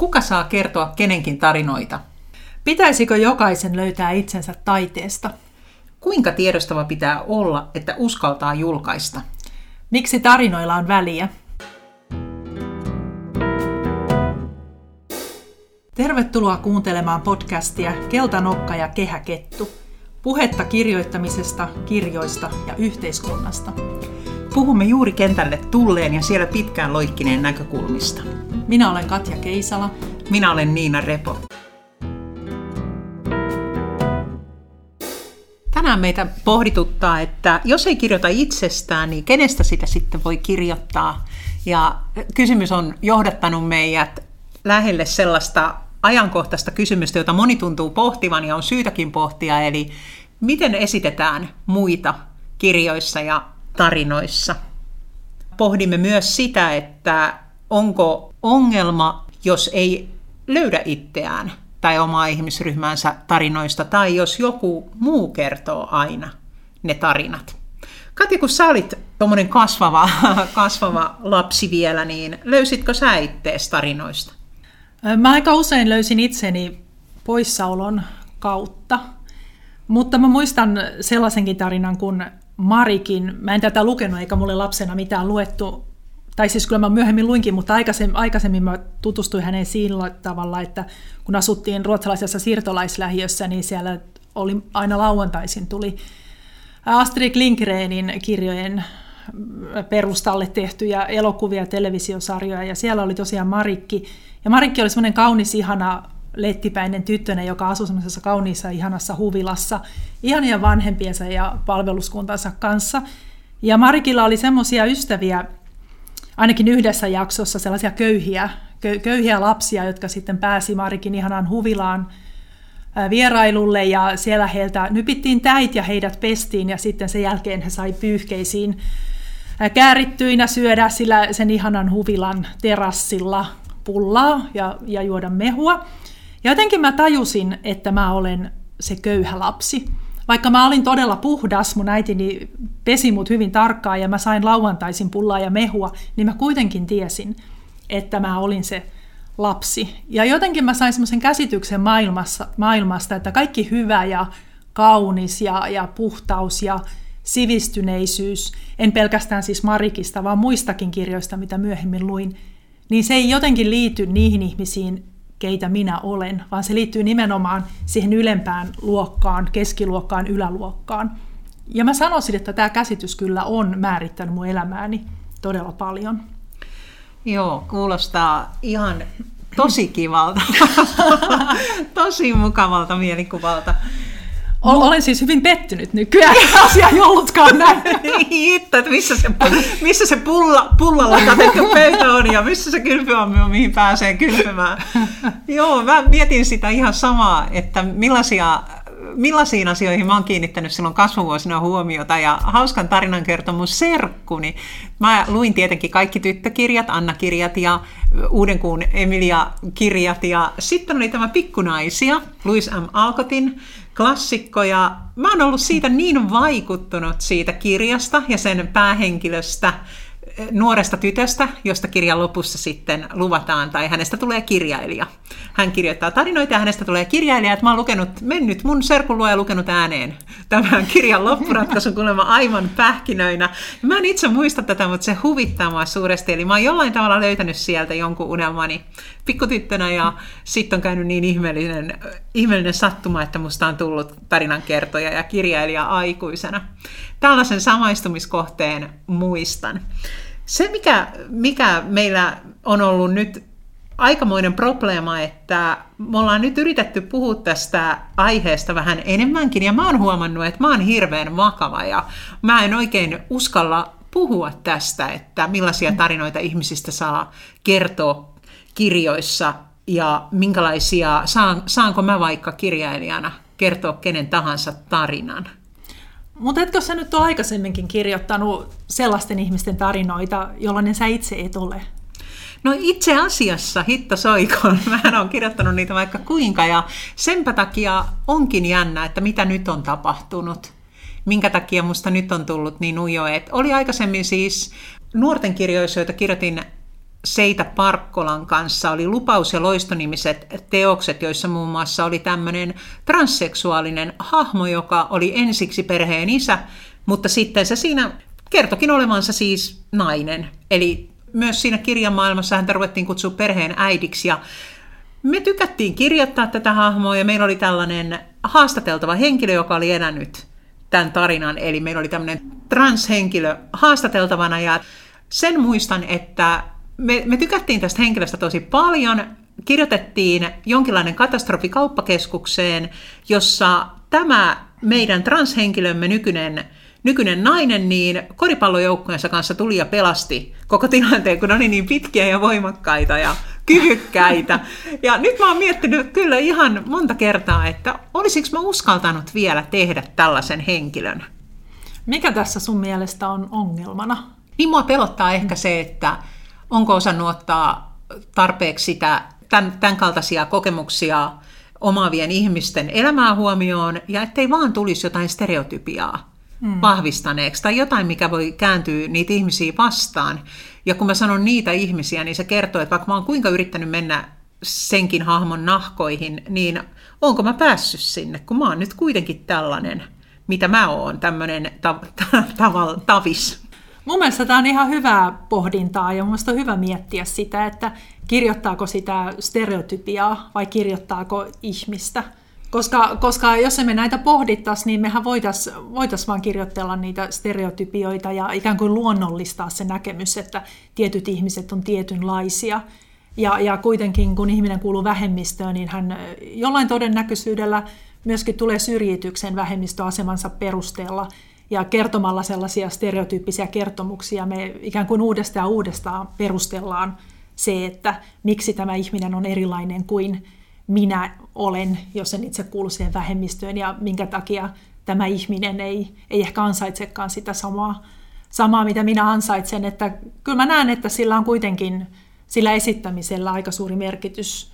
Kuka saa kertoa kenenkin tarinoita? Pitäisikö jokaisen löytää itsensä taiteesta? Kuinka tiedostava pitää olla, että uskaltaa julkaista? Miksi tarinoilla on väliä? Tervetuloa kuuntelemaan podcastia Keltanokka ja Kehäkettu. Puhetta kirjoittamisesta, kirjoista ja yhteiskunnasta. Puhumme juuri kentälle tulleen ja siellä pitkään loikkineen näkökulmista. Minä olen Katja Keisala. Minä olen Niina Repo. Tänään meitä pohdituttaa, että jos ei kirjoita itsestään, niin kenestä sitä sitten voi kirjoittaa? Ja kysymys on johdattanut meidät lähelle sellaista ajankohtaista kysymystä, jota moni tuntuu pohtivan ja on syytäkin pohtia, eli miten esitetään muita kirjoissa ja tarinoissa. Pohdimme myös sitä, että onko ongelma, jos ei löydä itseään tai omaa ihmisryhmäänsä tarinoista, tai jos joku muu kertoo aina ne tarinat. Katja, kun sä olit tuommoinen kasvava, kasvava lapsi vielä, niin löysitkö sä ittees tarinoista? Mä aika usein löysin itseni poissaolon kautta, mutta mä muistan sellaisenkin tarinan, kun Marikin, mä en tätä lukenut eikä mulle lapsena mitään luettu, tai siis kyllä mä myöhemmin luinkin, mutta aikaisemmin, aikaisemmin mä tutustuin häneen sillä tavalla, että kun asuttiin ruotsalaisessa siirtolaislähiössä, niin siellä oli aina lauantaisin tuli Astrid Lindgrenin kirjojen perustalle tehtyjä elokuvia ja televisiosarjoja, ja siellä oli tosiaan Marikki, ja Marikki oli semmoinen kaunis, ihana lettipäinen tyttönen, joka asui semmoisessa kauniissa, ihanassa huvilassa. Ihania vanhempiensa ja palveluskuntansa kanssa. Ja Marikilla oli semmoisia ystäviä, ainakin yhdessä jaksossa sellaisia köyhiä, köyhiä lapsia, jotka sitten pääsi Marikin ihanaan huvilaan vierailulle ja siellä heiltä nypittiin täit ja heidät pestiin ja sitten sen jälkeen he sai pyyhkeisiin käärittyinä syödä sillä sen ihanan huvilan terassilla pullaa ja, ja juoda mehua. Ja jotenkin mä tajusin, että mä olen se köyhä lapsi. Vaikka mä olin todella puhdas, mun äitini pesi mut hyvin tarkkaan ja mä sain lauantaisin pullaa ja mehua, niin mä kuitenkin tiesin, että mä olin se lapsi. Ja jotenkin mä sain semmoisen käsityksen maailmassa, maailmasta, että kaikki hyvä ja kaunis ja, ja puhtaus ja sivistyneisyys, en pelkästään siis Marikista, vaan muistakin kirjoista, mitä myöhemmin luin, niin se ei jotenkin liity niihin ihmisiin, keitä minä olen, vaan se liittyy nimenomaan siihen ylempään luokkaan, keskiluokkaan, yläluokkaan. Ja mä sanoisin, että tämä käsitys kyllä on määrittänyt mun elämääni todella paljon. Joo, kuulostaa ihan tosi kivalta, tosi mukavalta mielikuvalta. Olen siis hyvin pettynyt nykyään, asia ei ollutkaan näin. Hitto, että missä se, missä se pulla, pullalla katettu pöytä on ja missä se kylpy on, mihin pääsee kylpymään. Joo, mä mietin sitä ihan samaa, että millaisia millaisiin asioihin mä oon kiinnittänyt silloin kasvuvuosina huomiota ja hauskan tarinan kertomus serkkuni. Mä luin tietenkin kaikki tyttökirjat, Anna-kirjat ja Uuden kuun Emilia-kirjat ja sitten oli tämä Pikkunaisia, Louis M. Alcotin klassikko ja mä oon ollut siitä niin vaikuttunut siitä kirjasta ja sen päähenkilöstä, nuoresta tytöstä, josta kirjan lopussa sitten luvataan, tai hänestä tulee kirjailija. Hän kirjoittaa tarinoita ja hänestä tulee kirjailija, että mä oon lukenut, mennyt mun serkun luo ja lukenut ääneen tämän kirjan loppuratkaisun kuulemma aivan pähkinöinä. Mä en itse muista tätä, mutta se huvittaa mua suuresti, eli mä oon jollain tavalla löytänyt sieltä jonkun unelmani pikkutyttönä ja sitten on käynyt niin ihmeellinen, ihmeellinen sattuma, että musta on tullut tarinankertoja ja kirjailija aikuisena. Tällaisen samaistumiskohteen muistan. Se, mikä, mikä meillä on ollut nyt aikamoinen probleema, että me ollaan nyt yritetty puhua tästä aiheesta vähän enemmänkin, ja mä oon huomannut, että mä oon hirveän vakava, ja mä en oikein uskalla puhua tästä, että millaisia tarinoita ihmisistä saa kertoa kirjoissa, ja minkälaisia, saan, saanko mä vaikka kirjailijana kertoa kenen tahansa tarinan. Mutta etkö sä nyt ole aikaisemminkin kirjoittanut sellaisten ihmisten tarinoita, jollainen sä itse et ole? No itse asiassa, hitta soikoon, mä oon kirjoittanut niitä vaikka kuinka ja senpä takia onkin jännä, että mitä nyt on tapahtunut. Minkä takia musta nyt on tullut niin ujo, että oli aikaisemmin siis nuorten kirjoissa, joita kirjoitin Seitä Parkkolan kanssa oli Lupaus ja loistonimiset teokset, joissa muun muassa oli tämmöinen transseksuaalinen hahmo, joka oli ensiksi perheen isä, mutta sitten se siinä kertokin olevansa siis nainen. Eli myös siinä kirjan maailmassa häntä ruvettiin kutsua perheen äidiksi ja me tykättiin kirjoittaa tätä hahmoa ja meillä oli tällainen haastateltava henkilö, joka oli elänyt tämän tarinan. Eli meillä oli tämmöinen transhenkilö haastateltavana ja sen muistan, että me, me tykättiin tästä henkilöstä tosi paljon. Kirjoitettiin jonkinlainen katastrofi kauppakeskukseen, jossa tämä meidän transhenkilömme nykyinen nykyinen nainen niin koripallojoukkueensa kanssa tuli ja pelasti koko tilanteen, kun ne oli niin pitkiä ja voimakkaita ja kyvykkäitä. Ja nyt mä oon miettinyt kyllä ihan monta kertaa, että olisiko mä uskaltanut vielä tehdä tällaisen henkilön. Mikä tässä sun mielestä on ongelmana? Niin mua pelottaa ehkä se, että onko osannut ottaa tarpeeksi sitä, tämän, tämän kaltaisia kokemuksia omaavien ihmisten elämää huomioon, ja ettei vaan tulisi jotain stereotypiaa mm. vahvistaneeksi, tai jotain, mikä voi kääntyä niitä ihmisiä vastaan. Ja kun mä sanon niitä ihmisiä, niin se kertoo, että vaikka mä oon kuinka yrittänyt mennä senkin hahmon nahkoihin, niin onko mä päässyt sinne, kun mä oon nyt kuitenkin tällainen, mitä mä oon, tämmöinen ta- ta- ta- tavis. Mun mielestä tämä on ihan hyvää pohdintaa ja mun mielestä on hyvä miettiä sitä, että kirjoittaako sitä stereotypiaa vai kirjoittaako ihmistä. Koska, koska jos emme näitä pohdittaisi, niin mehän voitaisiin voitais vaan kirjoitella niitä stereotypioita ja ikään kuin luonnollistaa se näkemys, että tietyt ihmiset on tietynlaisia. Ja, ja kuitenkin kun ihminen kuuluu vähemmistöön, niin hän jollain todennäköisyydellä myöskin tulee syrjityksen vähemmistöasemansa perusteella ja kertomalla sellaisia stereotyyppisiä kertomuksia me ikään kuin uudestaan uudestaan perustellaan se, että miksi tämä ihminen on erilainen kuin minä olen, jos en itse kuulu siihen vähemmistöön, ja minkä takia tämä ihminen ei, ei ehkä ansaitsekaan sitä samaa, samaa, mitä minä ansaitsen. Että kyllä mä näen, että sillä on kuitenkin sillä esittämisellä aika suuri merkitys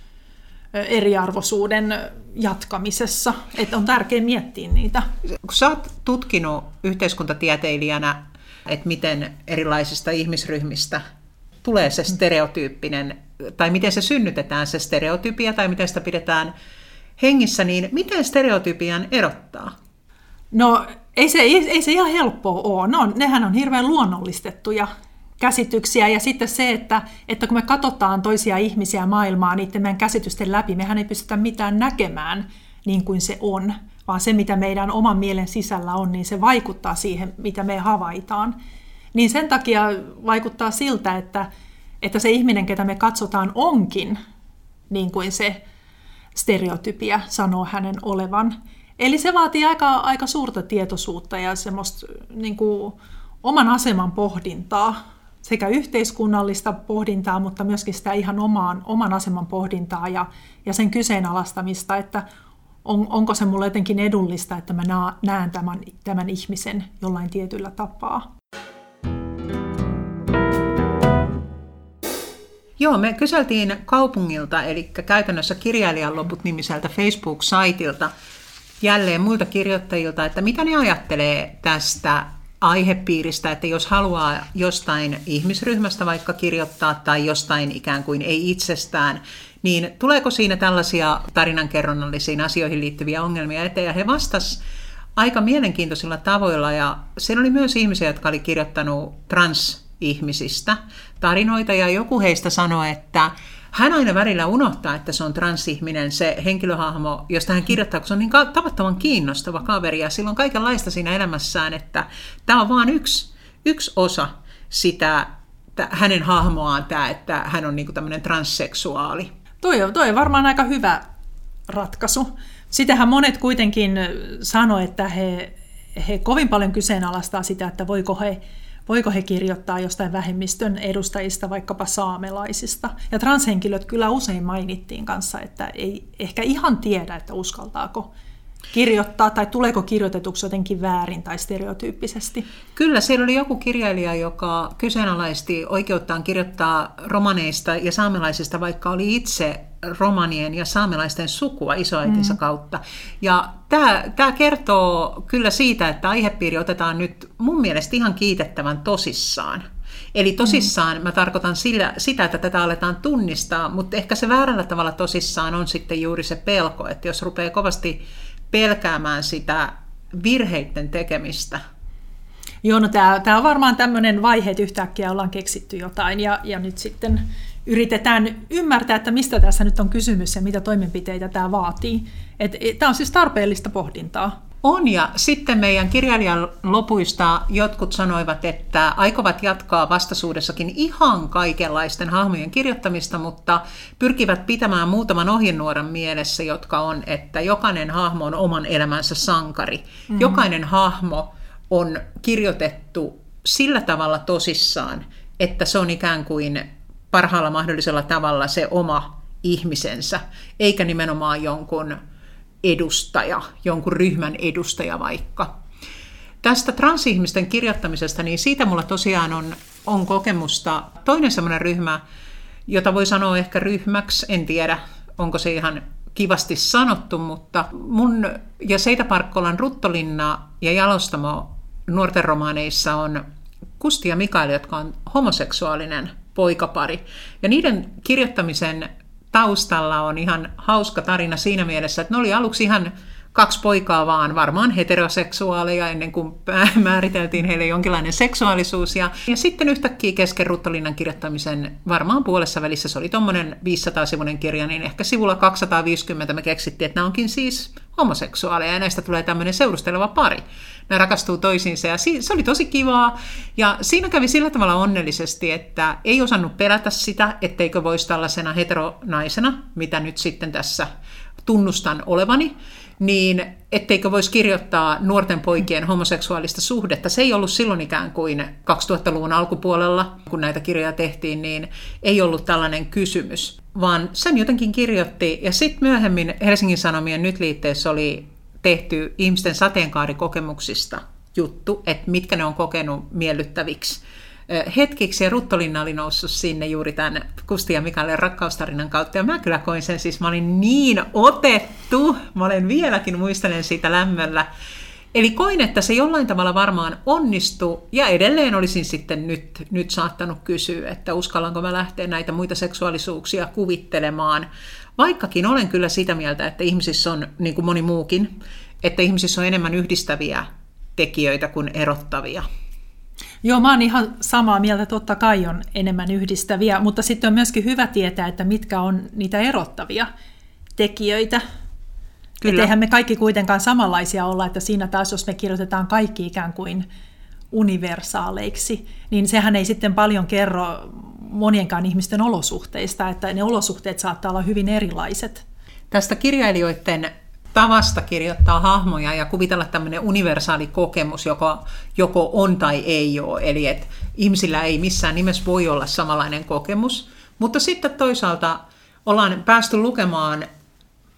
eriarvoisuuden jatkamisessa, että on tärkeää miettiä niitä. Kun sä oot tutkinut yhteiskuntatieteilijänä, että miten erilaisista ihmisryhmistä tulee se stereotyyppinen, tai miten se synnytetään se stereotypia, tai miten sitä pidetään hengissä, niin miten stereotypian erottaa? No ei se, ei, ei se ihan helppoa ole. No, nehän on hirveän luonnollistettuja käsityksiä. Ja sitten se, että, että kun me katsotaan toisia ihmisiä maailmaa niiden meidän käsitysten läpi, mehän ei pystytä mitään näkemään niin kuin se on, vaan se, mitä meidän oman mielen sisällä on, niin se vaikuttaa siihen, mitä me havaitaan. Niin sen takia vaikuttaa siltä, että, että se ihminen, ketä me katsotaan, onkin niin kuin se stereotypia sanoo hänen olevan. Eli se vaatii aika, aika suurta tietoisuutta ja semmoista niin kuin, oman aseman pohdintaa, sekä yhteiskunnallista pohdintaa, mutta myöskin sitä ihan omaan, oman aseman pohdintaa ja, ja sen kyseenalaistamista, että on, onko se mulle jotenkin edullista, että mä näen tämän, tämän ihmisen jollain tietyllä tapaa. Joo, me kyseltiin kaupungilta, eli käytännössä kirjailijan loput nimiseltä Facebook-saitilta, jälleen muilta kirjoittajilta, että mitä ne ajattelee tästä aihepiiristä, että jos haluaa jostain ihmisryhmästä vaikka kirjoittaa tai jostain ikään kuin ei itsestään, niin tuleeko siinä tällaisia tarinankerronnallisiin asioihin liittyviä ongelmia eteen? Ja he vastasivat aika mielenkiintoisilla tavoilla ja siinä oli myös ihmisiä, jotka oli kirjoittanut transihmisistä tarinoita ja joku heistä sanoi, että hän aina välillä unohtaa, että se on transihminen, se henkilöhahmo, josta hän kirjoittaa, kun se on niin tavattoman kiinnostava kaveri ja sillä on kaikenlaista siinä elämässään, että tämä on vain yksi, yksi osa sitä hänen hahmoaan, tämä, että hän on niin tämmöinen transseksuaali. Toi on, toi on varmaan aika hyvä ratkaisu. Sitähän monet kuitenkin sanoi, että he, he kovin paljon kyseenalaistaa sitä, että voiko he voiko he kirjoittaa jostain vähemmistön edustajista, vaikkapa saamelaisista. Ja transhenkilöt kyllä usein mainittiin kanssa, että ei ehkä ihan tiedä, että uskaltaako kirjoittaa tai tuleeko kirjoitetuksi jotenkin väärin tai stereotyyppisesti? Kyllä, siellä oli joku kirjailija, joka kyseenalaisti oikeuttaan kirjoittaa romaneista ja saamelaisista, vaikka oli itse romanien ja saamelaisten sukua isoäitinsä mm. kautta. Ja tämä, tämä kertoo kyllä siitä, että aihepiiri otetaan nyt mun mielestä ihan kiitettävän tosissaan. Eli tosissaan mm. mä tarkoitan sillä, sitä, että tätä aletaan tunnistaa, mutta ehkä se väärällä tavalla tosissaan on sitten juuri se pelko, että jos rupeaa kovasti pelkäämään sitä virheiden tekemistä. Joo, no tämä on varmaan tämmöinen vaihe, että yhtäkkiä ollaan keksitty jotain ja, ja nyt sitten yritetään ymmärtää, että mistä tässä nyt on kysymys ja mitä toimenpiteitä tämä vaatii. Tämä on siis tarpeellista pohdintaa. On, ja sitten meidän kirjailijan lopuista jotkut sanoivat, että aikovat jatkaa vastaisuudessakin ihan kaikenlaisten hahmojen kirjoittamista, mutta pyrkivät pitämään muutaman ohjenuoran mielessä, jotka on, että jokainen hahmo on oman elämänsä sankari. Mm-hmm. Jokainen hahmo on kirjoitettu sillä tavalla tosissaan, että se on ikään kuin parhaalla mahdollisella tavalla se oma ihmisensä, eikä nimenomaan jonkun edustaja, jonkun ryhmän edustaja vaikka. Tästä transihmisten kirjoittamisesta, niin siitä mulla tosiaan on, on kokemusta. Toinen semmoinen ryhmä, jota voi sanoa ehkä ryhmäksi, en tiedä onko se ihan kivasti sanottu, mutta mun ja Seita Parkkolan Ruttolinna ja Jalostamo nuorten romaaneissa on Kusti ja Mikael, jotka on homoseksuaalinen poikapari. Ja niiden kirjoittamisen taustalla on ihan hauska tarina siinä mielessä, että ne oli aluksi ihan kaksi poikaa vaan, varmaan heteroseksuaaleja ennen kuin määriteltiin heille jonkinlainen seksuaalisuus. Ja, ja sitten yhtäkkiä kesken Ruttolinnan kirjoittamisen, varmaan puolessa välissä se oli tuommoinen 500-sivuinen kirja, niin ehkä sivulla 250 me keksittiin, että nämä onkin siis homoseksuaaleja ja näistä tulee tämmöinen seurusteleva pari. Ne rakastuu toisiinsa ja se oli tosi kivaa. Ja siinä kävi sillä tavalla onnellisesti, että ei osannut pelätä sitä, etteikö voisi tällaisena heteronaisena, mitä nyt sitten tässä tunnustan olevani, niin etteikö voisi kirjoittaa nuorten poikien homoseksuaalista suhdetta. Se ei ollut silloin ikään kuin 2000-luvun alkupuolella, kun näitä kirjoja tehtiin, niin ei ollut tällainen kysymys, vaan sen jotenkin kirjoitti. Ja sitten myöhemmin Helsingin Sanomien nyt liitteessä oli tehty ihmisten sateenkaarikokemuksista juttu, että mitkä ne on kokenut miellyttäviksi hetkiksi ja Ruttolinna oli noussut sinne juuri tämän Kusti ja Mikalle rakkaustarinan kautta. Ja mä kyllä koin sen, siis mä olin niin otettu, mä olen vieläkin muistelen siitä lämmöllä. Eli koin, että se jollain tavalla varmaan onnistui, ja edelleen olisin sitten nyt, nyt saattanut kysyä, että uskallanko mä lähteä näitä muita seksuaalisuuksia kuvittelemaan. Vaikkakin olen kyllä sitä mieltä, että ihmisissä on, niin kuin moni muukin, että ihmisissä on enemmän yhdistäviä tekijöitä kuin erottavia. Joo, mä oon ihan samaa mieltä, totta kai on enemmän yhdistäviä, mutta sitten on myöskin hyvä tietää, että mitkä on niitä erottavia tekijöitä. Kyllä. eihän me kaikki kuitenkaan samanlaisia olla, että siinä taas, jos me kirjoitetaan kaikki ikään kuin universaaleiksi, niin sehän ei sitten paljon kerro monienkaan ihmisten olosuhteista, että ne olosuhteet saattaa olla hyvin erilaiset. Tästä kirjailijoiden tavasta kirjoittaa hahmoja ja kuvitella tämmöinen universaali kokemus, joko, joko on tai ei ole. Eli että ihmisillä ei missään nimessä voi olla samanlainen kokemus. Mutta sitten toisaalta ollaan päästy lukemaan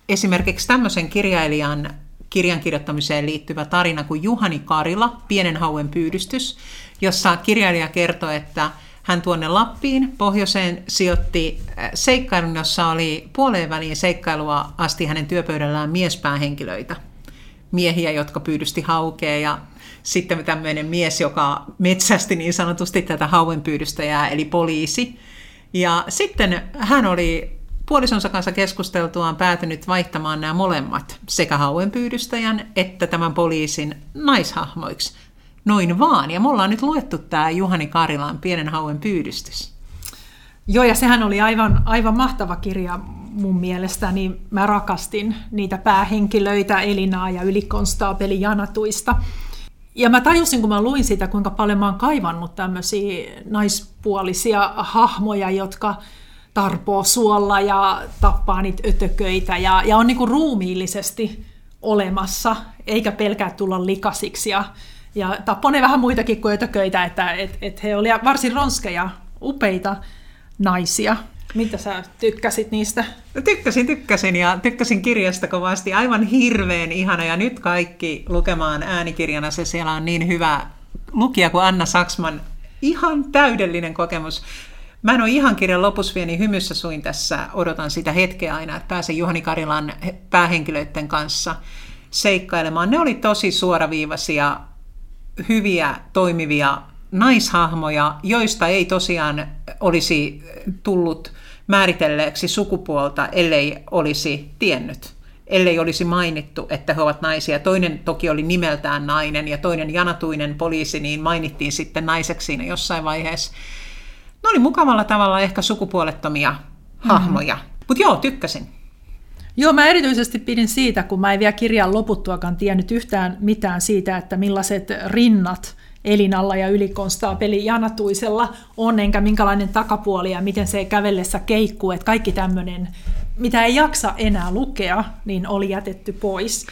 esimerkiksi tämmöisen kirjailijan kirjan kirjoittamiseen liittyvä tarina kuin Juhani Karila, Pienen hauen pyydystys, jossa kirjailija kertoo, että hän tuonne Lappiin pohjoiseen sijoitti äh, seikkailun, jossa oli puoleen väliin seikkailua asti hänen työpöydällään miespäähenkilöitä. Miehiä, jotka pyydysti haukea ja sitten tämmöinen mies, joka metsästi niin sanotusti tätä hauen pyydystäjää, eli poliisi. Ja sitten hän oli puolisonsa kanssa keskusteltuaan päätynyt vaihtamaan nämä molemmat, sekä hauen pyydystäjän että tämän poliisin naishahmoiksi noin vaan. Ja me ollaan nyt luettu tämä Juhani Karilan Pienen hauen pyydystys. Joo, ja sehän oli aivan, aivan mahtava kirja mun mielestä, niin mä rakastin niitä päähenkilöitä, Elinaa ja ylikonstaapeli Janatuista. Ja mä tajusin, kun mä luin sitä, kuinka paljon mä oon kaivannut tämmöisiä naispuolisia hahmoja, jotka tarpoo suolla ja tappaa niitä ötököitä ja, ja on niinku ruumiillisesti olemassa, eikä pelkää tulla likasiksi ja ja tappoi vähän muitakin kuin ötököitä, että et, et he olivat varsin ronskeja, upeita naisia. Mitä sä tykkäsit niistä? Tykkäsin, tykkäsin ja tykkäsin kirjasta kovasti. Aivan hirveän ihana ja nyt kaikki lukemaan äänikirjana se siellä on niin hyvä lukija kuin Anna Saksman. Ihan täydellinen kokemus. Mä en ole ihan kirjan lopussa vielä niin hymyssä suin tässä, odotan sitä hetkeä aina, että pääsen Juhani Karilan päähenkilöiden kanssa seikkailemaan. Ne oli tosi suoraviivaisia hyviä, toimivia naishahmoja, joista ei tosiaan olisi tullut määritelleeksi sukupuolta, ellei olisi tiennyt, ellei olisi mainittu, että he ovat naisia. Toinen toki oli nimeltään nainen ja toinen janatuinen poliisi, niin mainittiin sitten naiseksi siinä jossain vaiheessa. Ne oli mukavalla tavalla ehkä sukupuolettomia hahmoja. Mm-hmm. Mutta joo, tykkäsin. Joo, mä erityisesti pidin siitä, kun mä en vielä kirjan loputtuakaan tiennyt yhtään mitään siitä, että millaiset rinnat Elinalla ja ylikonstaapeli Janatuisella on, enkä minkälainen takapuoli ja miten se kävellessä keikkuu, että kaikki tämmöinen, mitä ei jaksa enää lukea, niin oli jätetty pois.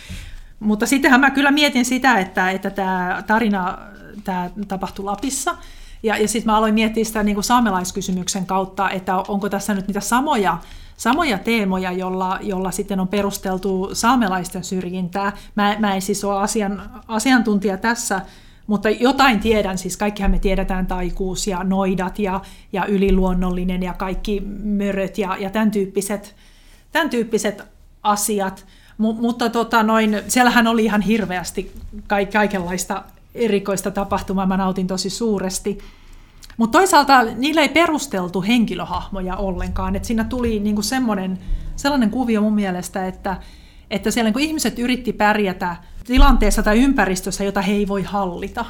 Mutta sittenhän mä kyllä mietin sitä, että, että tämä tarina tämä tapahtui Lapissa, ja, ja sitten mä aloin miettiä sitä niin kuin saamelaiskysymyksen kautta, että onko tässä nyt niitä samoja samoja teemoja, jolla, jolla sitten on perusteltu saamelaisten syrjintää. Mä, mä en siis ole asian, asiantuntija tässä, mutta jotain tiedän, siis kaikkihan me tiedetään taikuus ja noidat ja, ja yliluonnollinen ja kaikki möröt ja, ja tämän, tyyppiset, tämän tyyppiset asiat. M- mutta tota noin, siellähän oli ihan hirveästi kaikenlaista erikoista tapahtumaa, mä nautin tosi suuresti. Mutta toisaalta niillä ei perusteltu henkilöhahmoja ollenkaan, että siinä tuli niinku semmoinen, sellainen kuvio mun mielestä, että, että siellä niinku ihmiset yritti pärjätä tilanteessa tai ympäristössä, jota he ei voi hallita.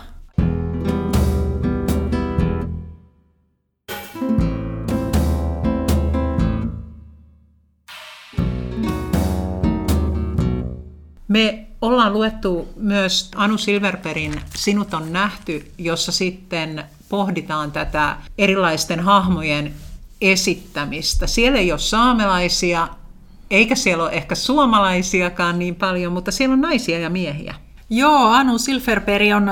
Me ollaan luettu myös Anu Silverperin Sinut on nähty, jossa sitten pohditaan tätä erilaisten hahmojen esittämistä. Siellä ei ole saamelaisia, eikä siellä ole ehkä suomalaisiakaan niin paljon, mutta siellä on naisia ja miehiä. Joo, Anu Silverperi on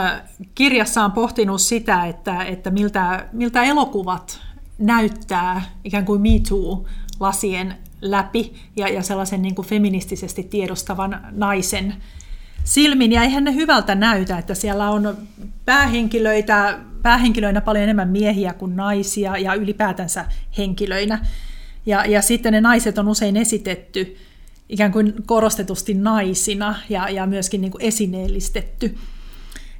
kirjassaan pohtinut sitä, että, että miltä, miltä elokuvat näyttää ikään kuin Me Too-lasien läpi ja, ja sellaisen niin kuin feministisesti tiedostavan naisen silmin. Ja eihän ne hyvältä näytä, että siellä on päähenkilöitä, päähenkilöinä paljon enemmän miehiä kuin naisia ja ylipäätänsä henkilöinä. Ja, ja sitten ne naiset on usein esitetty ikään kuin korostetusti naisina ja, ja myöskin niin kuin esineellistetty.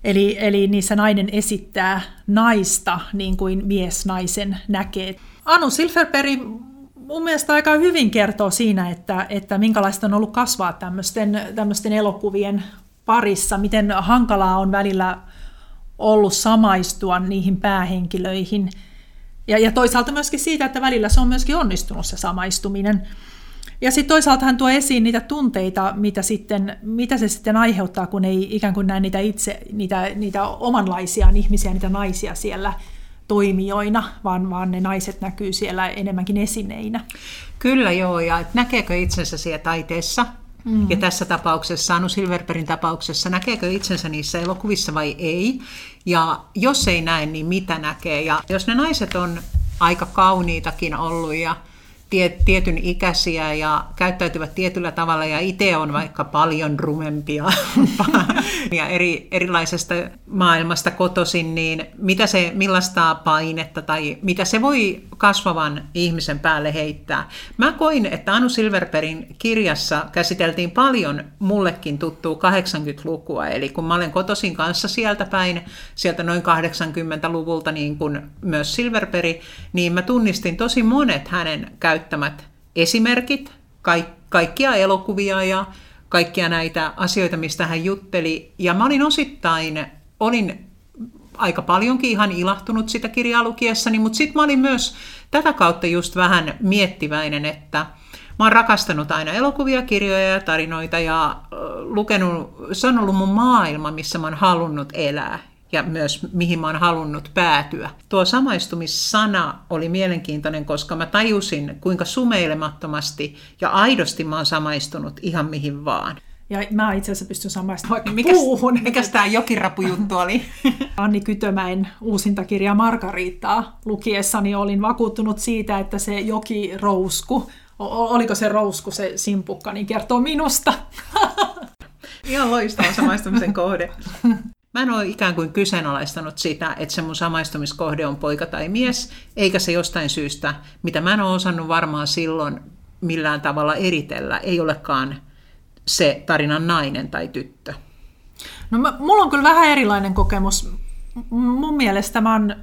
Eli, eli niissä nainen esittää naista niin kuin mies naisen näkee. Anu Silverperi mun mielestä aika hyvin kertoo siinä, että, että minkälaista on ollut kasvaa tämmöisten, tämmöisten elokuvien parissa, miten hankalaa on välillä ollut samaistua niihin päähenkilöihin. Ja, ja toisaalta myöskin siitä, että välillä se on myöskin onnistunut se samaistuminen. Ja sitten toisaalta hän tuo esiin niitä tunteita, mitä, sitten, mitä se sitten aiheuttaa, kun ei ikään kuin näe niitä itse, niitä, niitä omanlaisia ihmisiä, niitä naisia siellä toimijoina, vaan, vaan ne naiset näkyy siellä enemmänkin esineinä. Kyllä joo, ja näkeekö itsensä siellä taiteessa, Mm. Ja tässä tapauksessa, Anu Silverperin tapauksessa, näkeekö itsensä niissä elokuvissa vai ei? Ja jos ei näe, niin mitä näkee? Ja jos ne naiset on aika kauniitakin ollut ja tietyn ikäisiä ja käyttäytyvät tietyllä tavalla ja itse on vaikka paljon rumempia ja eri, erilaisesta maailmasta kotoisin, niin mitä se, millaista painetta tai mitä se voi kasvavan ihmisen päälle heittää. Mä koin, että Anu Silverperin kirjassa käsiteltiin paljon mullekin tuttuu 80-lukua, eli kun mä olen kotosin kanssa sieltä päin, sieltä noin 80-luvulta niin kuin myös Silverperi, niin mä tunnistin tosi monet hänen käyttämät esimerkit, kaikkia elokuvia ja kaikkia näitä asioita, mistä hän jutteli. Ja mä olin osittain, olin aika paljonkin ihan ilahtunut sitä kirjaa lukiessani, mutta sitten mä olin myös tätä kautta just vähän miettiväinen, että mä oon rakastanut aina elokuvia, kirjoja ja tarinoita ja lukenut, se on ollut mun maailma, missä mä oon halunnut elää ja myös mihin mä oon halunnut päätyä. Tuo samaistumissana oli mielenkiintoinen, koska mä tajusin, kuinka sumeilemattomasti ja aidosti mä oon samaistunut ihan mihin vaan. Ja mä itse asiassa pystyn samaistumaan vaikka mikäs, puuhun. Mikäs tämä jokirapujuttu oli? Anni Kytömäen uusinta kirja Margariittaa lukiessani olin vakuuttunut siitä, että se jokirousku, oliko se rousku se simpukka, niin kertoo minusta. Ihan loistava samaistumisen kohde. Mä en ole ikään kuin kyseenalaistanut sitä, että se mun samaistumiskohde on poika tai mies, eikä se jostain syystä, mitä mä en ole osannut varmaan silloin millään tavalla eritellä, ei olekaan se tarinan nainen tai tyttö. No mä, mulla on kyllä vähän erilainen kokemus. mun mielestä mä oon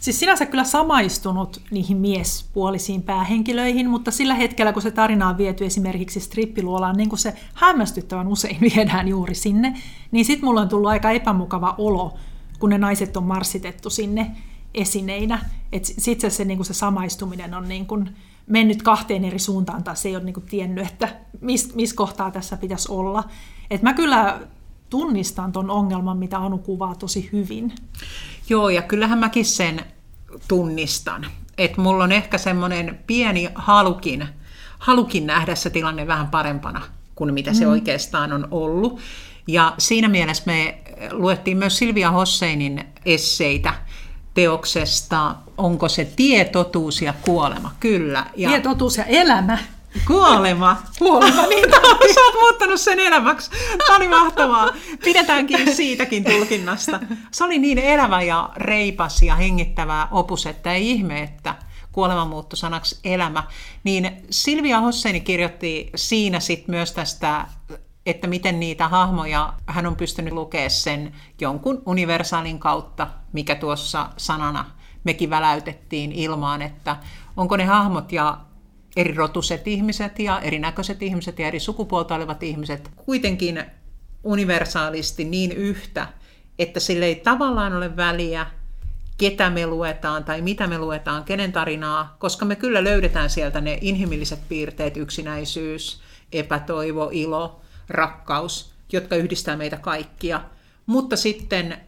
siis sinänsä kyllä samaistunut niihin miespuolisiin päähenkilöihin, mutta sillä hetkellä, kun se tarina on viety esimerkiksi strippiluolaan, niin kuin se hämmästyttävän usein viedään juuri sinne, niin sitten mulla on tullut aika epämukava olo, kun ne naiset on marssitettu sinne esineinä. Sitten se, se, niin se samaistuminen on niin kuin mennyt kahteen eri suuntaan, tai se ei ole niin kuin tiennyt, että missä mis kohtaa tässä pitäisi olla. Et mä kyllä tunnistan tuon ongelman, mitä Anu kuvaa tosi hyvin. Joo, ja kyllähän mäkin sen tunnistan. Että mulla on ehkä semmoinen pieni halukin, halukin nähdä se tilanne vähän parempana kuin mitä se mm. oikeastaan on ollut. Ja siinä mielessä me luettiin myös Silvia Hosseinin esseitä teoksesta Onko se tie, totuus ja kuolema? Kyllä. Ja... Tie, totuus ja elämä. Kuolema. Kuolema, niin Sä oot muuttanut sen elämäksi. Tämä oli mahtavaa. Pidetäänkin siitäkin tulkinnasta. Se oli niin elävä ja reipas ja hengittävä opus, että ei ihme, että kuolema muuttui sanaksi elämä. Niin Silvia Hosseini kirjoitti siinä sit myös tästä että miten niitä hahmoja hän on pystynyt lukemaan sen jonkun universaalin kautta, mikä tuossa sanana mekin väläytettiin ilmaan, että onko ne hahmot ja eri rotuset ihmiset ja erinäköiset ihmiset ja eri sukupuolta olevat ihmiset kuitenkin universaalisti niin yhtä, että sille ei tavallaan ole väliä, ketä me luetaan tai mitä me luetaan, kenen tarinaa, koska me kyllä löydetään sieltä ne inhimilliset piirteet, yksinäisyys, epätoivo, ilo, rakkaus, jotka yhdistää meitä kaikkia. Mutta sitten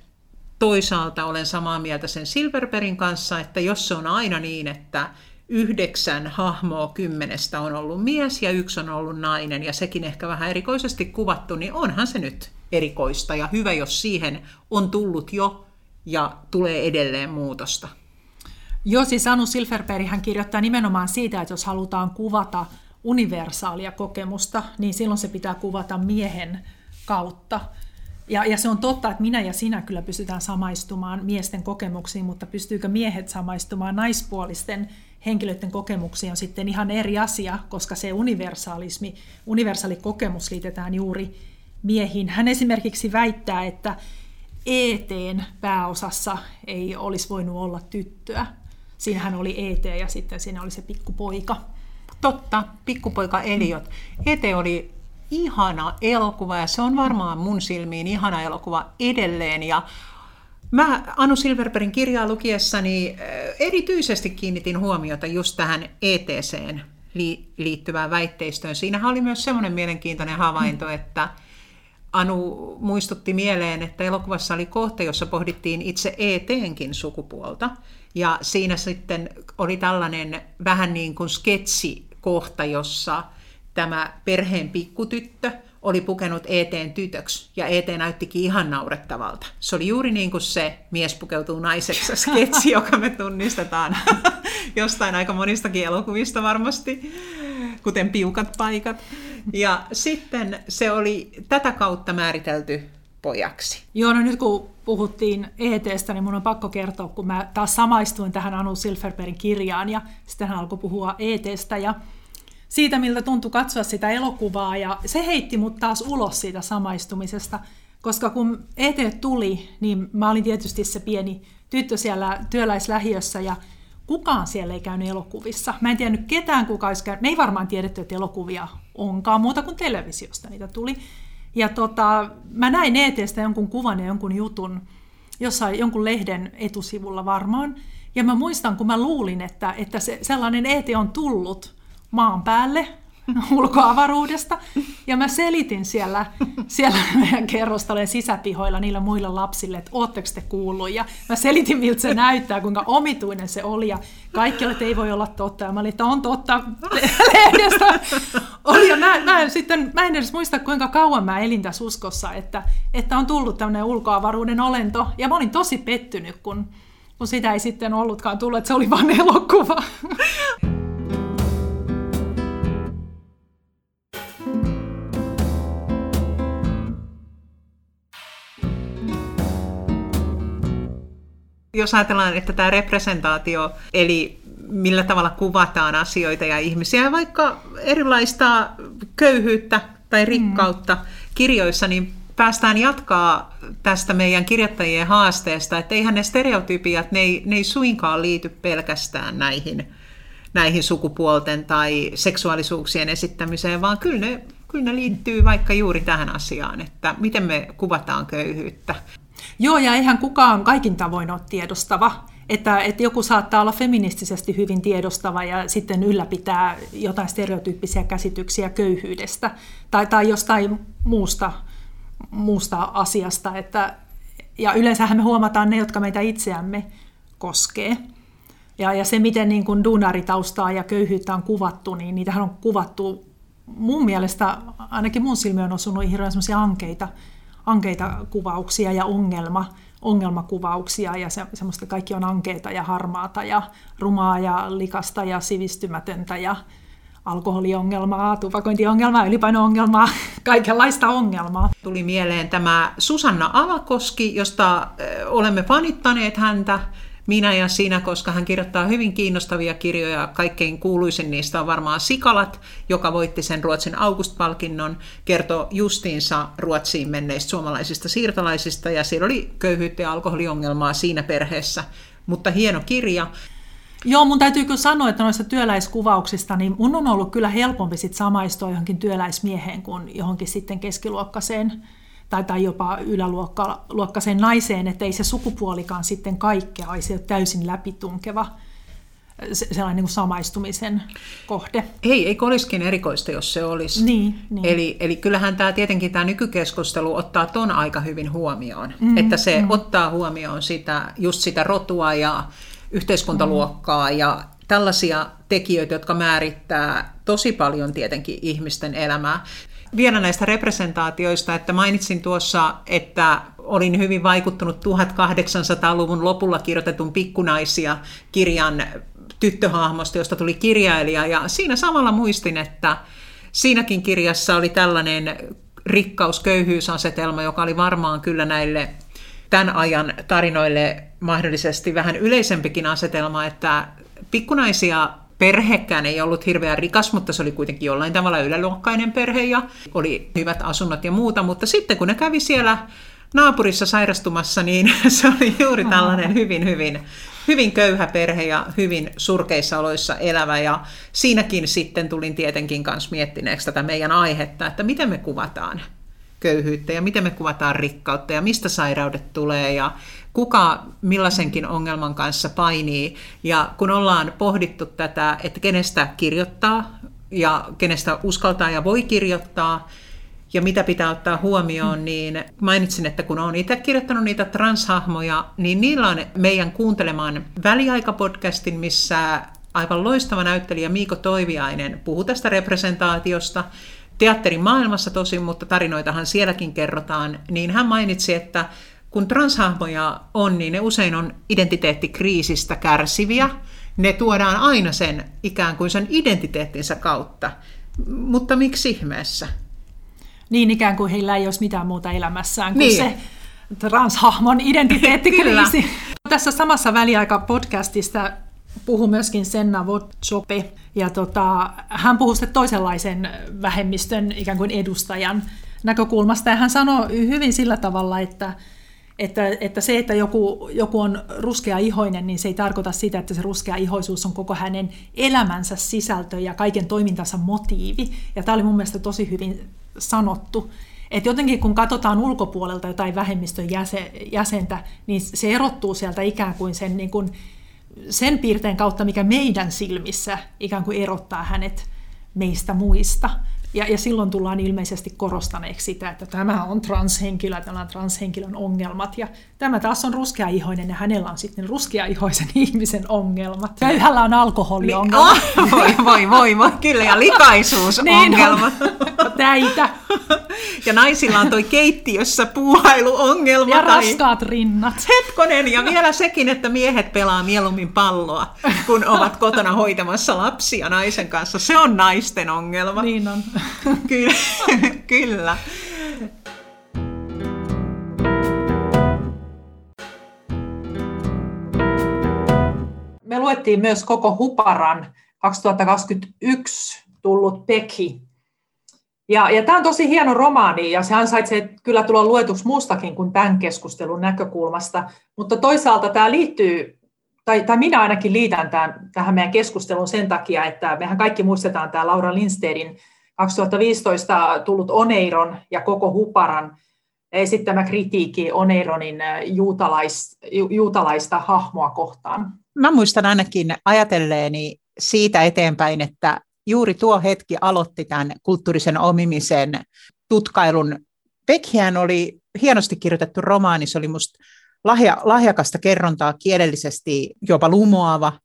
toisaalta olen samaa mieltä sen Silverperin kanssa, että jos se on aina niin, että yhdeksän hahmoa kymmenestä on ollut mies ja yksi on ollut nainen, ja sekin ehkä vähän erikoisesti kuvattu, niin onhan se nyt erikoista ja hyvä, jos siihen on tullut jo ja tulee edelleen muutosta. Joo, siis Anu Silverberg hän kirjoittaa nimenomaan siitä, että jos halutaan kuvata universaalia kokemusta, niin silloin se pitää kuvata miehen kautta. Ja, ja se on totta, että minä ja sinä kyllä pystytään samaistumaan miesten kokemuksiin, mutta pystyykö miehet samaistumaan naispuolisten henkilöiden kokemuksiin on sitten ihan eri asia, koska se universaalismi, universaali kokemus liitetään juuri miehiin. Hän esimerkiksi väittää, että ETn pääosassa ei olisi voinut olla tyttöä. Siinähän oli ET ja sitten siinä oli se pikkupoika. Totta, pikkupoika Eliot. ET oli ihana elokuva ja se on varmaan mun silmiin ihana elokuva edelleen. Ja Mä Anu Silverbergin kirjaa lukiessani erityisesti kiinnitin huomiota just tähän ETCen liittyvään väitteistöön. Siinähän oli myös semmoinen mielenkiintoinen havainto, että Anu muistutti mieleen, että elokuvassa oli kohta, jossa pohdittiin itse ETnkin sukupuolta. Ja siinä sitten oli tällainen vähän niin kuin sketsikohta, jossa tämä perheen pikkutyttö oli pukenut ETn tytöksi, ja ET näyttikin ihan naurettavalta. Se oli juuri niin kuin se mies pukeutuu naiseksi sketsi, joka me tunnistetaan jostain aika monistakin elokuvista varmasti, kuten piukat paikat. Ja sitten se oli tätä kautta määritelty pojaksi. Joo, no nyt kun puhuttiin ETstä, niin mun on pakko kertoa, kun mä taas samaistuin tähän Anu Silverbergin kirjaan, ja sitten hän alkoi puhua ETstä, ja siitä, miltä tuntui katsoa sitä elokuvaa, ja se heitti mut taas ulos siitä samaistumisesta, koska kun ET tuli, niin mä olin tietysti se pieni tyttö siellä työläislähiössä, ja kukaan siellä ei käynyt elokuvissa. Mä en tiennyt ketään, kuka olisi käynyt. Me ei varmaan tiedetty, että elokuvia onkaan, muuta kuin televisiosta niitä tuli. Ja tota, mä näin ETstä jonkun kuvan ja jonkun jutun, jossain jonkun lehden etusivulla varmaan. Ja mä muistan, kun mä luulin, että, että se, sellainen ET on tullut, maan päälle ulkoavaruudesta. Ja mä selitin siellä, siellä meidän kerrostalojen sisäpihoilla niille muille lapsille, että ootteko te kuullut. Ja mä selitin, miltä se näyttää, kuinka omituinen se oli. Ja kaikki oli, että ei voi olla totta. Ja mä olin, että on totta lehdestä. Oli. Ja mä, mä, en, sitten, mä en edes muista, kuinka kauan mä elin tässä uskossa, että, että on tullut tämmöinen ulkoavaruuden olento. Ja mä olin tosi pettynyt, kun, kun sitä ei sitten ollutkaan tullut, että se oli vain elokuva. Jos ajatellaan, että tämä representaatio, eli millä tavalla kuvataan asioita ja ihmisiä, vaikka erilaista köyhyyttä tai rikkautta mm. kirjoissa, niin päästään jatkaa tästä meidän kirjoittajien haasteesta, että eihän ne stereotypiat, ne ei, ne ei suinkaan liity pelkästään näihin, näihin sukupuolten tai seksuaalisuuksien esittämiseen, vaan kyllä ne, kyllä ne liittyy vaikka juuri tähän asiaan, että miten me kuvataan köyhyyttä. Joo, ja eihän kukaan kaikin tavoin ole tiedostava. Että, että joku saattaa olla feministisesti hyvin tiedostava ja sitten ylläpitää jotain stereotyyppisiä käsityksiä köyhyydestä tai, tai jostain muusta, muusta asiasta. Että, ja yleensähän me huomataan ne, jotka meitä itseämme koskee. Ja, ja se, miten niin kuin duunaritaustaa ja köyhyyttä on kuvattu, niin niitähän on kuvattu mun mielestä, ainakin mun silmiin on osunut hirveän ankeita, ankeita kuvauksia ja ongelma, ongelmakuvauksia ja se, semmoista kaikki on ankeita ja harmaata ja rumaa ja likasta ja sivistymätöntä ja alkoholiongelmaa, tupakointiongelmaa, ylipaino-ongelmaa, kaikenlaista ongelmaa. Tuli mieleen tämä Susanna Alakoski, josta olemme fanittaneet häntä minä ja sinä, koska hän kirjoittaa hyvin kiinnostavia kirjoja. Kaikkein kuuluisin niistä on varmaan Sikalat, joka voitti sen Ruotsin August-palkinnon, kertoo justiinsa Ruotsiin menneistä suomalaisista siirtolaisista, ja siellä oli köyhyyttä ja alkoholiongelmaa siinä perheessä. Mutta hieno kirja. Joo, mun täytyy kyllä sanoa, että noista työläiskuvauksista, niin mun on ollut kyllä helpompi sit samaistua johonkin työläismieheen kuin johonkin sitten keskiluokkaiseen tai, tai jopa yläluokkaisen naiseen, että ei se sukupuolikaan sitten kaikkea olisi täysin läpitunkeva sellainen niin kuin samaistumisen kohde. Ei, eikö olisikin erikoista, jos se olisi. Niin, niin. Eli, eli kyllähän tämä tietenkin tämä nykykeskustelu ottaa ton aika hyvin huomioon. Mm, että se mm. ottaa huomioon sitä, just sitä rotua ja yhteiskuntaluokkaa mm. ja tällaisia tekijöitä, jotka määrittää tosi paljon tietenkin ihmisten elämää vielä näistä representaatioista, että mainitsin tuossa, että olin hyvin vaikuttunut 1800-luvun lopulla kirjoitetun Pikkunaisia kirjan tyttöhahmosta, josta tuli kirjailija, ja siinä samalla muistin, että siinäkin kirjassa oli tällainen rikkaus-köyhyysasetelma, joka oli varmaan kyllä näille tämän ajan tarinoille mahdollisesti vähän yleisempikin asetelma, että pikkunaisia perhekään ei ollut hirveän rikas, mutta se oli kuitenkin jollain tavalla yläluokkainen perhe ja oli hyvät asunnot ja muuta, mutta sitten kun ne kävi siellä naapurissa sairastumassa, niin se oli juuri tällainen hyvin, hyvin, hyvin köyhä perhe ja hyvin surkeissa oloissa elävä. Ja siinäkin sitten tulin tietenkin kanssa miettineeksi tätä meidän aihetta, että miten me kuvataan köyhyyttä ja miten me kuvataan rikkautta ja mistä sairaudet tulee. Ja kuka millaisenkin ongelman kanssa painii. Ja kun ollaan pohdittu tätä, että kenestä kirjoittaa ja kenestä uskaltaa ja voi kirjoittaa, ja mitä pitää ottaa huomioon, niin mainitsin, että kun olen itse kirjoittanut niitä transhahmoja, niin niillä on meidän kuuntelemaan väliaikapodcastin, missä aivan loistava näyttelijä Miiko Toiviainen puhuu tästä representaatiosta, teatterin maailmassa tosin, mutta tarinoitahan sielläkin kerrotaan, niin hän mainitsi, että kun transhahmoja on, niin ne usein on identiteettikriisistä kärsiviä. Ne tuodaan aina sen ikään kuin sen identiteettinsä kautta. Mutta miksi ihmeessä? Niin ikään kuin heillä ei olisi mitään muuta elämässään kuin niin. se transhahmon identiteettikriisi. Tässä samassa väliaika-podcastista puhui myöskin Senna Vodchope, ja tota, hän puhui sitten toisenlaisen vähemmistön ikään kuin edustajan näkökulmasta, ja hän sanoi hyvin sillä tavalla, että että, että se, että joku, joku on ruskea ihoinen, niin se ei tarkoita sitä, että se ruskea ihoisuus on koko hänen elämänsä sisältö ja kaiken toimintansa motiivi. Ja tämä oli mun mielestä tosi hyvin sanottu. Että jotenkin kun katsotaan ulkopuolelta jotain vähemmistön jäsentä, niin se erottuu sieltä ikään kuin sen, niin kuin, sen piirteen kautta, mikä meidän silmissä ikään kuin erottaa hänet meistä muista. Ja, ja silloin tullaan ilmeisesti korostaneeksi sitä, että tämä on transhenkilö, tällä on transhenkilön ongelmat. Ja tämä taas on ruskeaihoinen ja hänellä on sitten ruskeaihoisen ihmisen ongelmat. Köyhällä on alkoholiongelma. Niin, oh, voi, voi, voi, voi, kyllä, ja likaisuusongelma. niin täitä. Ja naisilla on toi keittiössä puuhailuongelma. Ja tai... raskaat rinnat. Hetkonen, ja vielä sekin, että miehet pelaa mieluummin palloa, kun ovat kotona hoitamassa lapsia naisen kanssa. Se on naisten ongelma. Niin on. kyllä, kyllä. Luettiin myös koko Huparan 2021 tullut Peki. Ja, ja tämä on tosi hieno romaani ja se ansaitsee kyllä tulla luetuksi muustakin kuin tämän keskustelun näkökulmasta, mutta toisaalta tämä liittyy, tai, tai minä ainakin liitän tämän, tähän meidän keskusteluun sen takia, että mehän kaikki muistetaan tämä Laura Lindstedin 2015 tullut Oneiron ja koko Huparan esittämä kritiikki Oneironin juutalais, juutalaista hahmoa kohtaan. Mä muistan ainakin ajatelleeni siitä eteenpäin, että juuri tuo hetki aloitti tämän kulttuurisen omimisen tutkailun. Beckhän oli hienosti kirjoitettu romaani, se oli musta lahja, lahjakasta kerrontaa kielellisesti jopa lumoava.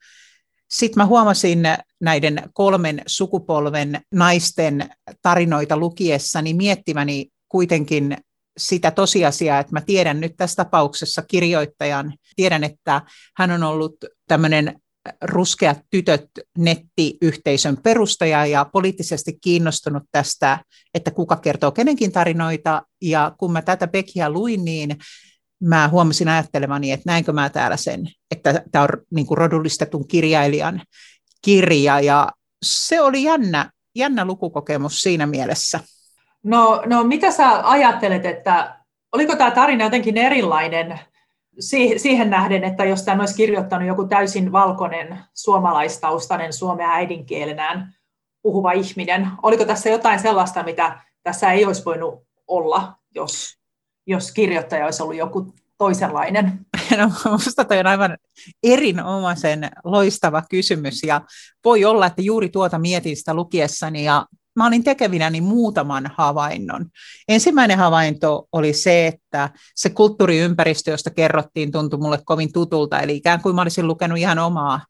Sitten mä huomasin näiden kolmen sukupolven naisten tarinoita lukiessani miettiväni kuitenkin sitä tosiasiaa, että mä tiedän nyt tässä tapauksessa kirjoittajan, tiedän, että hän on ollut tämmöinen ruskeat tytöt nettiyhteisön perustaja ja poliittisesti kiinnostunut tästä, että kuka kertoo kenenkin tarinoita. Ja kun mä tätä Beckia luin, niin mä huomasin ajattelevani, että näinkö mä täällä sen, että tämä on niin kuin rodullistetun kirjailijan kirja. Ja se oli jännä, jännä lukukokemus siinä mielessä. No, no mitä sä ajattelet, että oliko tämä tarina jotenkin erilainen siihen nähden, että jos tämän olisi kirjoittanut joku täysin valkoinen suomalaistaustainen suomea äidinkielenään puhuva ihminen, oliko tässä jotain sellaista, mitä tässä ei olisi voinut olla, jos, jos kirjoittaja olisi ollut joku toisenlainen? No, minusta toi on aivan erinomaisen loistava kysymys ja voi olla, että juuri tuota mietin sitä lukiessani ja mä olin tekevinäni muutaman havainnon. Ensimmäinen havainto oli se, että se kulttuuriympäristö, josta kerrottiin, tuntui mulle kovin tutulta, eli ikään kuin mä olisin lukenut ihan omaa,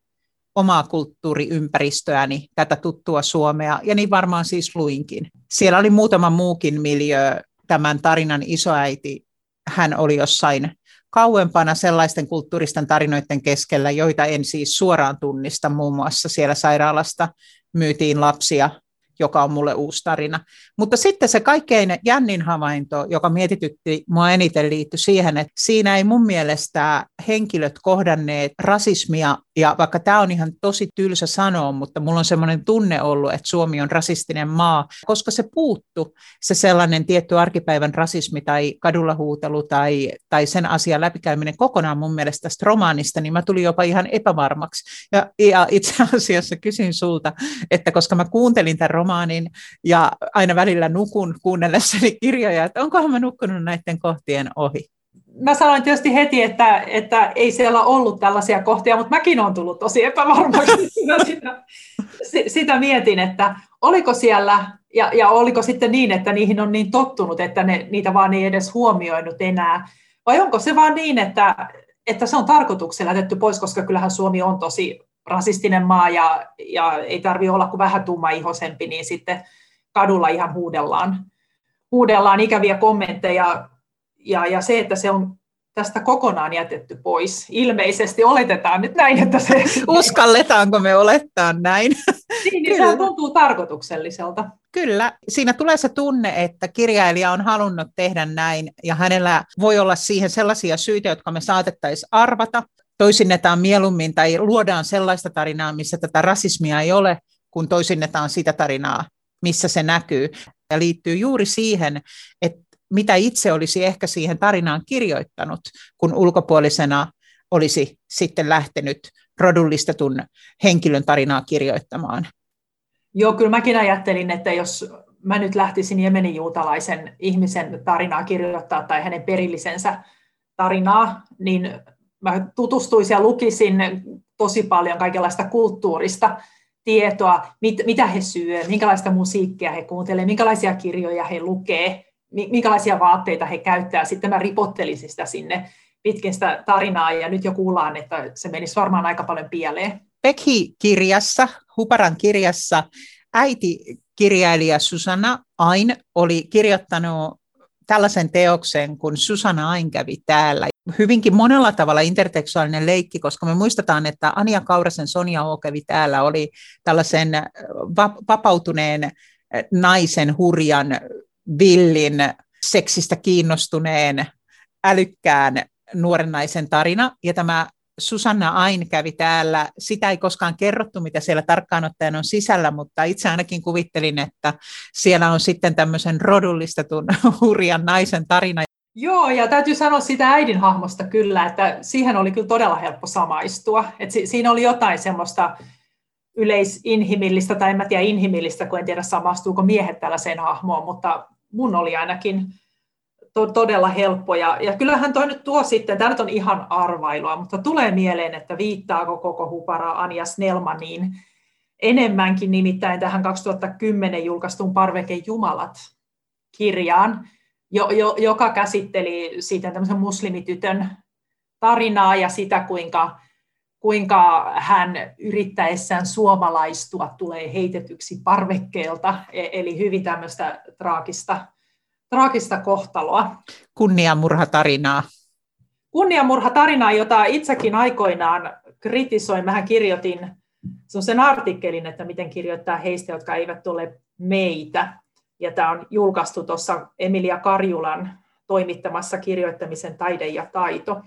omaa kulttuuriympäristöäni, tätä tuttua Suomea, ja niin varmaan siis luinkin. Siellä oli muutama muukin miljö, tämän tarinan isoäiti, hän oli jossain kauempana sellaisten kulttuuristen tarinoiden keskellä, joita en siis suoraan tunnista, muun muassa siellä sairaalasta myytiin lapsia joka on mulle uusi tarina. Mutta sitten se kaikkein jännin havainto, joka mietitytti mua eniten, liittyi siihen, että siinä ei mun mielestä henkilöt kohdanneet rasismia, ja vaikka tämä on ihan tosi tylsä sanoa, mutta mulla on semmoinen tunne ollut, että Suomi on rasistinen maa, koska se puuttu, se sellainen tietty arkipäivän rasismi tai kadulla huutelu tai, tai sen asian läpikäyminen kokonaan mun mielestä tästä romaanista, niin mä tulin jopa ihan epävarmaksi. Ja, ja itse asiassa kysyin sulta, että koska mä kuuntelin tämän romaanin ja aina välillä nukun kuunnellessani kirjoja, että onkohan mä nukkunut näiden kohtien ohi? Mä sanoin tietysti heti, että, että ei siellä ollut tällaisia kohtia, mutta mäkin olen tullut tosi epävarmaksi. sitä, sitä mietin, että oliko siellä, ja, ja oliko sitten niin, että niihin on niin tottunut, että ne, niitä vaan ei edes huomioinut enää. Vai onko se vaan niin, että, että se on tarkoituksella jätetty pois, koska kyllähän Suomi on tosi rasistinen maa ja, ja ei tarvitse olla kuin vähän ihosempi, niin sitten kadulla ihan huudellaan, huudellaan ikäviä kommentteja. Ja, ja se, että se on tästä kokonaan jätetty pois. Ilmeisesti oletetaan nyt näin, että se... Uskalletaanko me olettaa näin? Niin, niin se tuntuu tarkoitukselliselta. Kyllä. Siinä tulee se tunne, että kirjailija on halunnut tehdä näin, ja hänellä voi olla siihen sellaisia syitä, jotka me saatettaisiin arvata, toisinnetaan mieluummin tai luodaan sellaista tarinaa, missä tätä rasismia ei ole, kun toisinnetaan sitä tarinaa, missä se näkyy. Ja liittyy juuri siihen, että mitä itse olisi ehkä siihen tarinaan kirjoittanut, kun ulkopuolisena olisi sitten lähtenyt rodullistetun henkilön tarinaa kirjoittamaan. Joo, kyllä mäkin ajattelin, että jos mä nyt lähtisin Jemenin juutalaisen ihmisen tarinaa kirjoittaa tai hänen perillisensä tarinaa, niin mä tutustuisin ja lukisin tosi paljon kaikenlaista kulttuurista tietoa, mit, mitä he syö, minkälaista musiikkia he kuuntelee, minkälaisia kirjoja he lukee, minkälaisia vaatteita he käyttää. Sitten mä ripottelisin sitä sinne pitkin sitä tarinaa, ja nyt jo kuullaan, että se menisi varmaan aika paljon pieleen. Pekhi-kirjassa, Huparan kirjassa, äiti kirjailija Susanna Ain oli kirjoittanut tällaisen teoksen, kun Susanna Ain kävi täällä. Hyvinkin monella tavalla interteksuaalinen leikki, koska me muistetaan, että Ania Kaurasen Sonja O kävi täällä, oli tällaisen vapautuneen naisen hurjan, villin, seksistä kiinnostuneen, älykkään nuoren naisen tarina. Ja tämä Susanna Ain kävi täällä. Sitä ei koskaan kerrottu, mitä siellä tarkkaan ottaen on sisällä, mutta itse ainakin kuvittelin, että siellä on sitten tämmöisen rodullistetun hurjan naisen tarina. Joo, ja täytyy sanoa sitä äidin hahmosta kyllä, että siihen oli kyllä todella helppo samaistua. Et si- siinä oli jotain semmoista yleisinhimillistä, tai en mä tiedä inhimillistä, kun en tiedä samastuuko miehet tällaiseen hahmoon, mutta mun oli ainakin to- todella helppo. Ja, ja kyllähän toi nyt tuo sitten, tämä nyt on ihan arvailua, mutta tulee mieleen, että viittaako koko Hupara Anja Snellmaniin enemmänkin nimittäin tähän 2010 julkaistuun Parveke Jumalat kirjaan, jo, jo, joka käsitteli siitä tämmöisen muslimitytön tarinaa ja sitä, kuinka, kuinka hän yrittäessään suomalaistua tulee heitetyksi parvekkeelta, e, eli hyvin tämmöistä traagista traagista kohtaloa. Kunniamurhatarinaa. Kunniamurhatarinaa, jota itsekin aikoinaan kritisoin. Mähän kirjoitin sen artikkelin, että miten kirjoittaa heistä, jotka eivät ole meitä. Ja tämä on julkaistu tuossa Emilia Karjulan toimittamassa kirjoittamisen taide ja taito.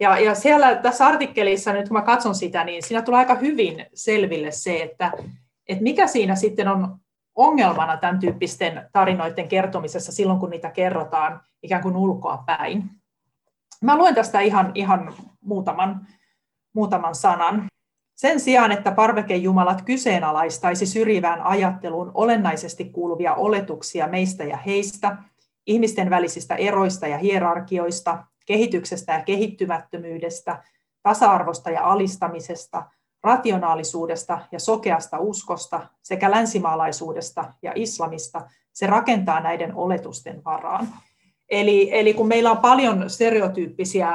Ja, ja siellä tässä artikkelissa, nyt kun mä katson sitä, niin siinä tulee aika hyvin selville se, että, että mikä siinä sitten on ongelmana tämän tyyppisten tarinoiden kertomisessa silloin, kun niitä kerrotaan ikään kuin ulkoa päin. Mä luen tästä ihan, ihan muutaman, muutaman sanan. Sen sijaan, että parvekejumalat kyseenalaistaisi syrjivään ajatteluun olennaisesti kuuluvia oletuksia meistä ja heistä, ihmisten välisistä eroista ja hierarkioista, kehityksestä ja kehittymättömyydestä, tasa-arvosta ja alistamisesta – rationaalisuudesta ja sokeasta uskosta sekä länsimaalaisuudesta ja islamista, se rakentaa näiden oletusten varaan. Eli, eli kun meillä on paljon stereotyyppisiä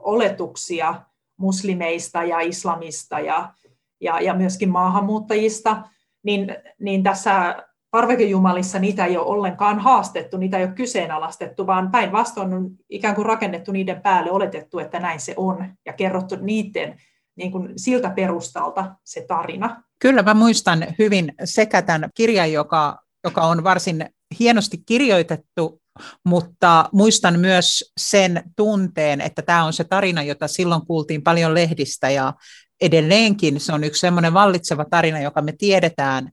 oletuksia muslimeista ja islamista ja, ja, ja myöskin maahanmuuttajista, niin, niin tässä parvekejumalissa niitä ei ole ollenkaan haastettu, niitä ei ole kyseenalaistettu, vaan päinvastoin on ikään kuin rakennettu niiden päälle, oletettu, että näin se on, ja kerrottu niiden niin kuin siltä perustalta se tarina. Kyllä mä muistan hyvin sekä tämän kirjan, joka, joka on varsin hienosti kirjoitettu, mutta muistan myös sen tunteen, että tämä on se tarina, jota silloin kuultiin paljon lehdistä ja edelleenkin se on yksi semmoinen vallitseva tarina, joka me tiedetään,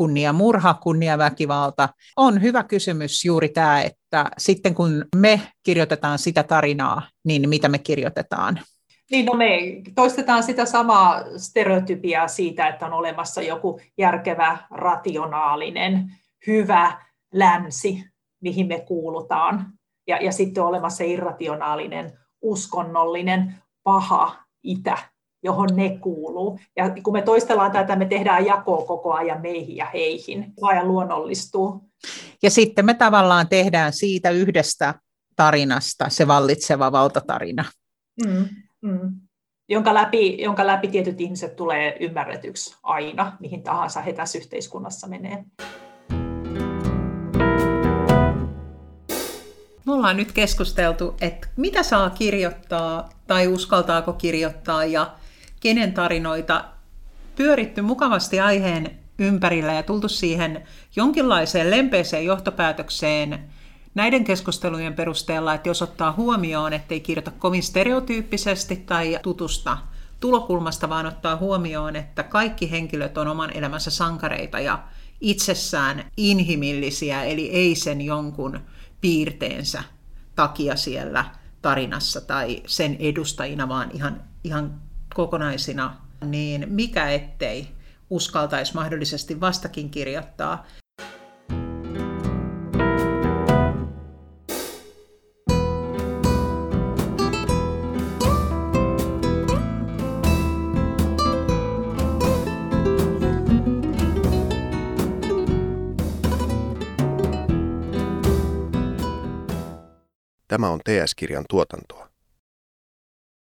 kunnia murha, kunnia väkivalta. On hyvä kysymys juuri tämä, että sitten kun me kirjoitetaan sitä tarinaa, niin mitä me kirjoitetaan? Niin, no me toistetaan sitä samaa stereotypiaa siitä, että on olemassa joku järkevä, rationaalinen, hyvä länsi, mihin me kuulutaan. Ja, ja sitten on olemassa irrationaalinen, uskonnollinen, paha itä, johon ne kuuluu. Ja kun me toistellaan tätä, me tehdään jakoa koko ajan meihin ja heihin, ajan luonnollistuu. Ja sitten me tavallaan tehdään siitä yhdestä tarinasta se vallitseva valtatarina. Mm. Mm. Jonka, läpi, jonka läpi tietyt ihmiset tulee ymmärretyksi aina, mihin tahansa he tässä yhteiskunnassa menee. Me ollaan nyt keskusteltu, että mitä saa kirjoittaa tai uskaltaako kirjoittaa ja kenen tarinoita pyöritty mukavasti aiheen ympärillä ja tultu siihen jonkinlaiseen lempeeseen johtopäätökseen, näiden keskustelujen perusteella, että jos ottaa huomioon, ettei kirjoita kovin stereotyyppisesti tai tutusta tulokulmasta, vaan ottaa huomioon, että kaikki henkilöt on oman elämänsä sankareita ja itsessään inhimillisiä, eli ei sen jonkun piirteensä takia siellä tarinassa tai sen edustajina, vaan ihan, ihan kokonaisina, niin mikä ettei uskaltaisi mahdollisesti vastakin kirjoittaa. Tämä on TS-kirjan tuotantoa.